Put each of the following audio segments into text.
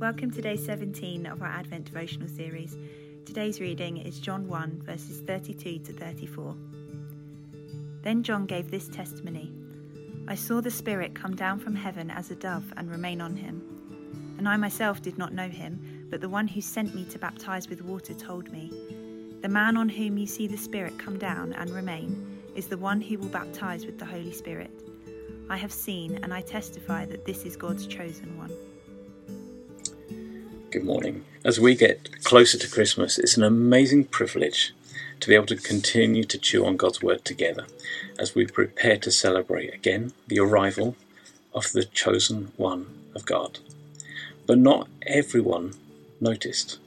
Welcome to day 17 of our Advent devotional series. Today's reading is John 1, verses 32 to 34. Then John gave this testimony I saw the Spirit come down from heaven as a dove and remain on him. And I myself did not know him, but the one who sent me to baptize with water told me, The man on whom you see the Spirit come down and remain is the one who will baptize with the Holy Spirit. I have seen and I testify that this is God's chosen one. Good morning. As we get closer to Christmas, it's an amazing privilege to be able to continue to chew on God's Word together as we prepare to celebrate again the arrival of the chosen one of God. But not everyone noticed.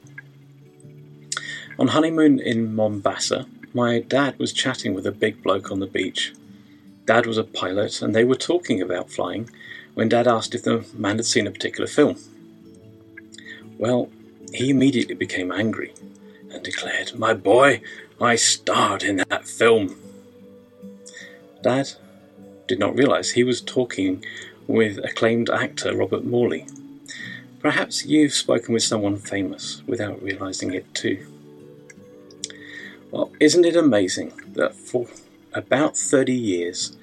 On honeymoon in Mombasa, my dad was chatting with a big bloke on the beach. Dad was a pilot and they were talking about flying when Dad asked if the man had seen a particular film. Well, he immediately became angry and declared, My boy, I starred in that film. Dad did not realize he was talking with acclaimed actor Robert Morley. Perhaps you've spoken with someone famous without realizing it too. Well, isn't it amazing that for about 30 years,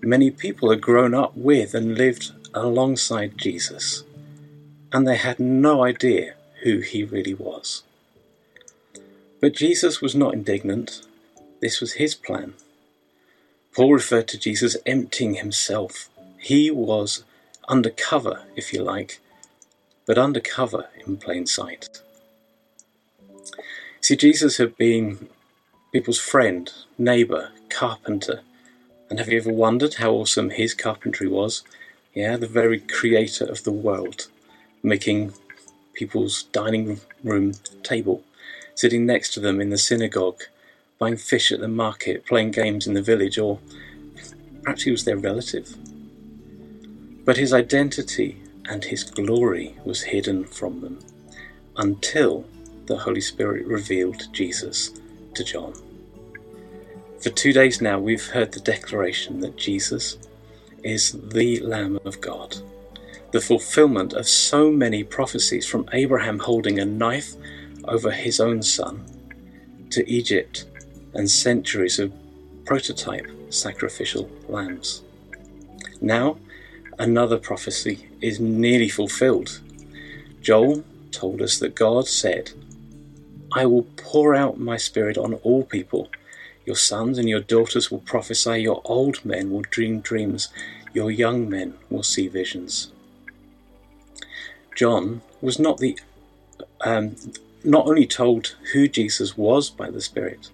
many people have grown up with and lived alongside Jesus? And they had no idea who he really was. But Jesus was not indignant. This was his plan. Paul referred to Jesus emptying himself. He was undercover, if you like, but undercover in plain sight. See, Jesus had been people's friend, neighbour, carpenter. And have you ever wondered how awesome his carpentry was? Yeah, the very creator of the world making people's dining room table, sitting next to them in the synagogue, buying fish at the market, playing games in the village, or perhaps he was their relative. But his identity and his glory was hidden from them until the Holy Spirit revealed Jesus to John. For two days now, we've heard the declaration that Jesus is the Lamb of God the fulfillment of so many prophecies from Abraham holding a knife over his own son to Egypt and centuries of prototype sacrificial lambs. Now, another prophecy is nearly fulfilled. Joel told us that God said, I will pour out my spirit on all people. Your sons and your daughters will prophesy, your old men will dream dreams, your young men will see visions. John was not the um, not only told who Jesus was by the Spirit,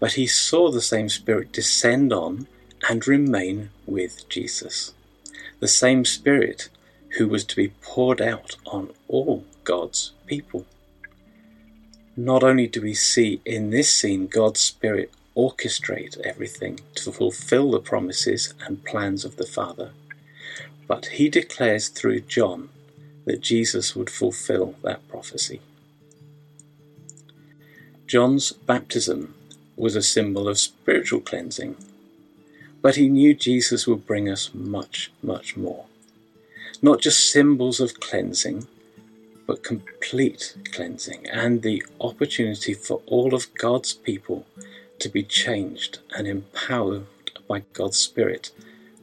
but he saw the same Spirit descend on and remain with Jesus. The same Spirit who was to be poured out on all God's people. Not only do we see in this scene God's Spirit orchestrate everything to fulfill the promises and plans of the Father, but he declares through John that Jesus would fulfill that prophecy. John's baptism was a symbol of spiritual cleansing, but he knew Jesus would bring us much, much more. Not just symbols of cleansing, but complete cleansing and the opportunity for all of God's people to be changed and empowered by God's Spirit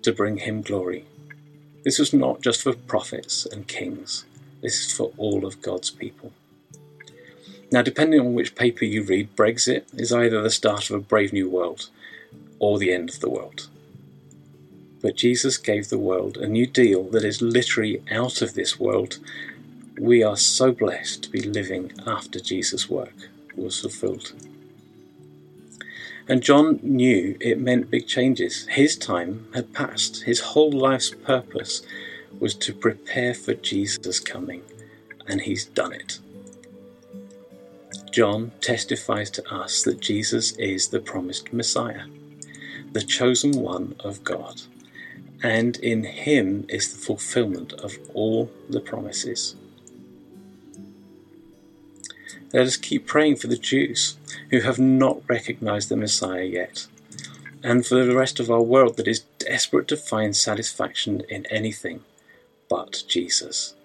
to bring Him glory this was not just for prophets and kings, this is for all of God's people. Now, depending on which paper you read, Brexit is either the start of a brave new world or the end of the world. But Jesus gave the world a new deal that is literally out of this world. We are so blessed to be living after Jesus' work was fulfilled. And John knew it meant big changes. His time had passed. His whole life's purpose was to prepare for Jesus' coming, and he's done it. John testifies to us that Jesus is the promised Messiah, the chosen one of God, and in him is the fulfillment of all the promises. Let us keep praying for the Jews who have not recognized the Messiah yet, and for the rest of our world that is desperate to find satisfaction in anything but Jesus.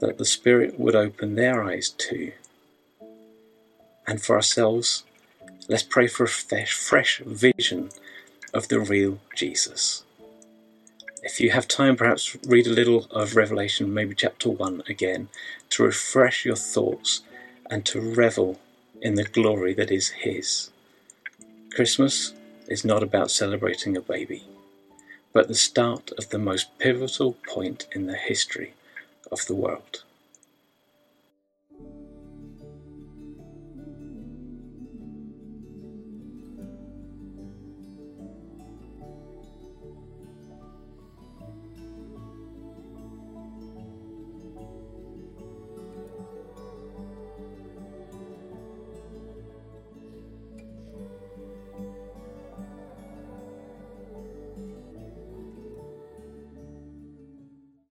that the Spirit would open their eyes too. And for ourselves, let's pray for a fresh, fresh vision of the real Jesus. If you have time, perhaps read a little of Revelation, maybe chapter 1 again, to refresh your thoughts and to revel in the glory that is His. Christmas is not about celebrating a baby, but the start of the most pivotal point in the history of the world.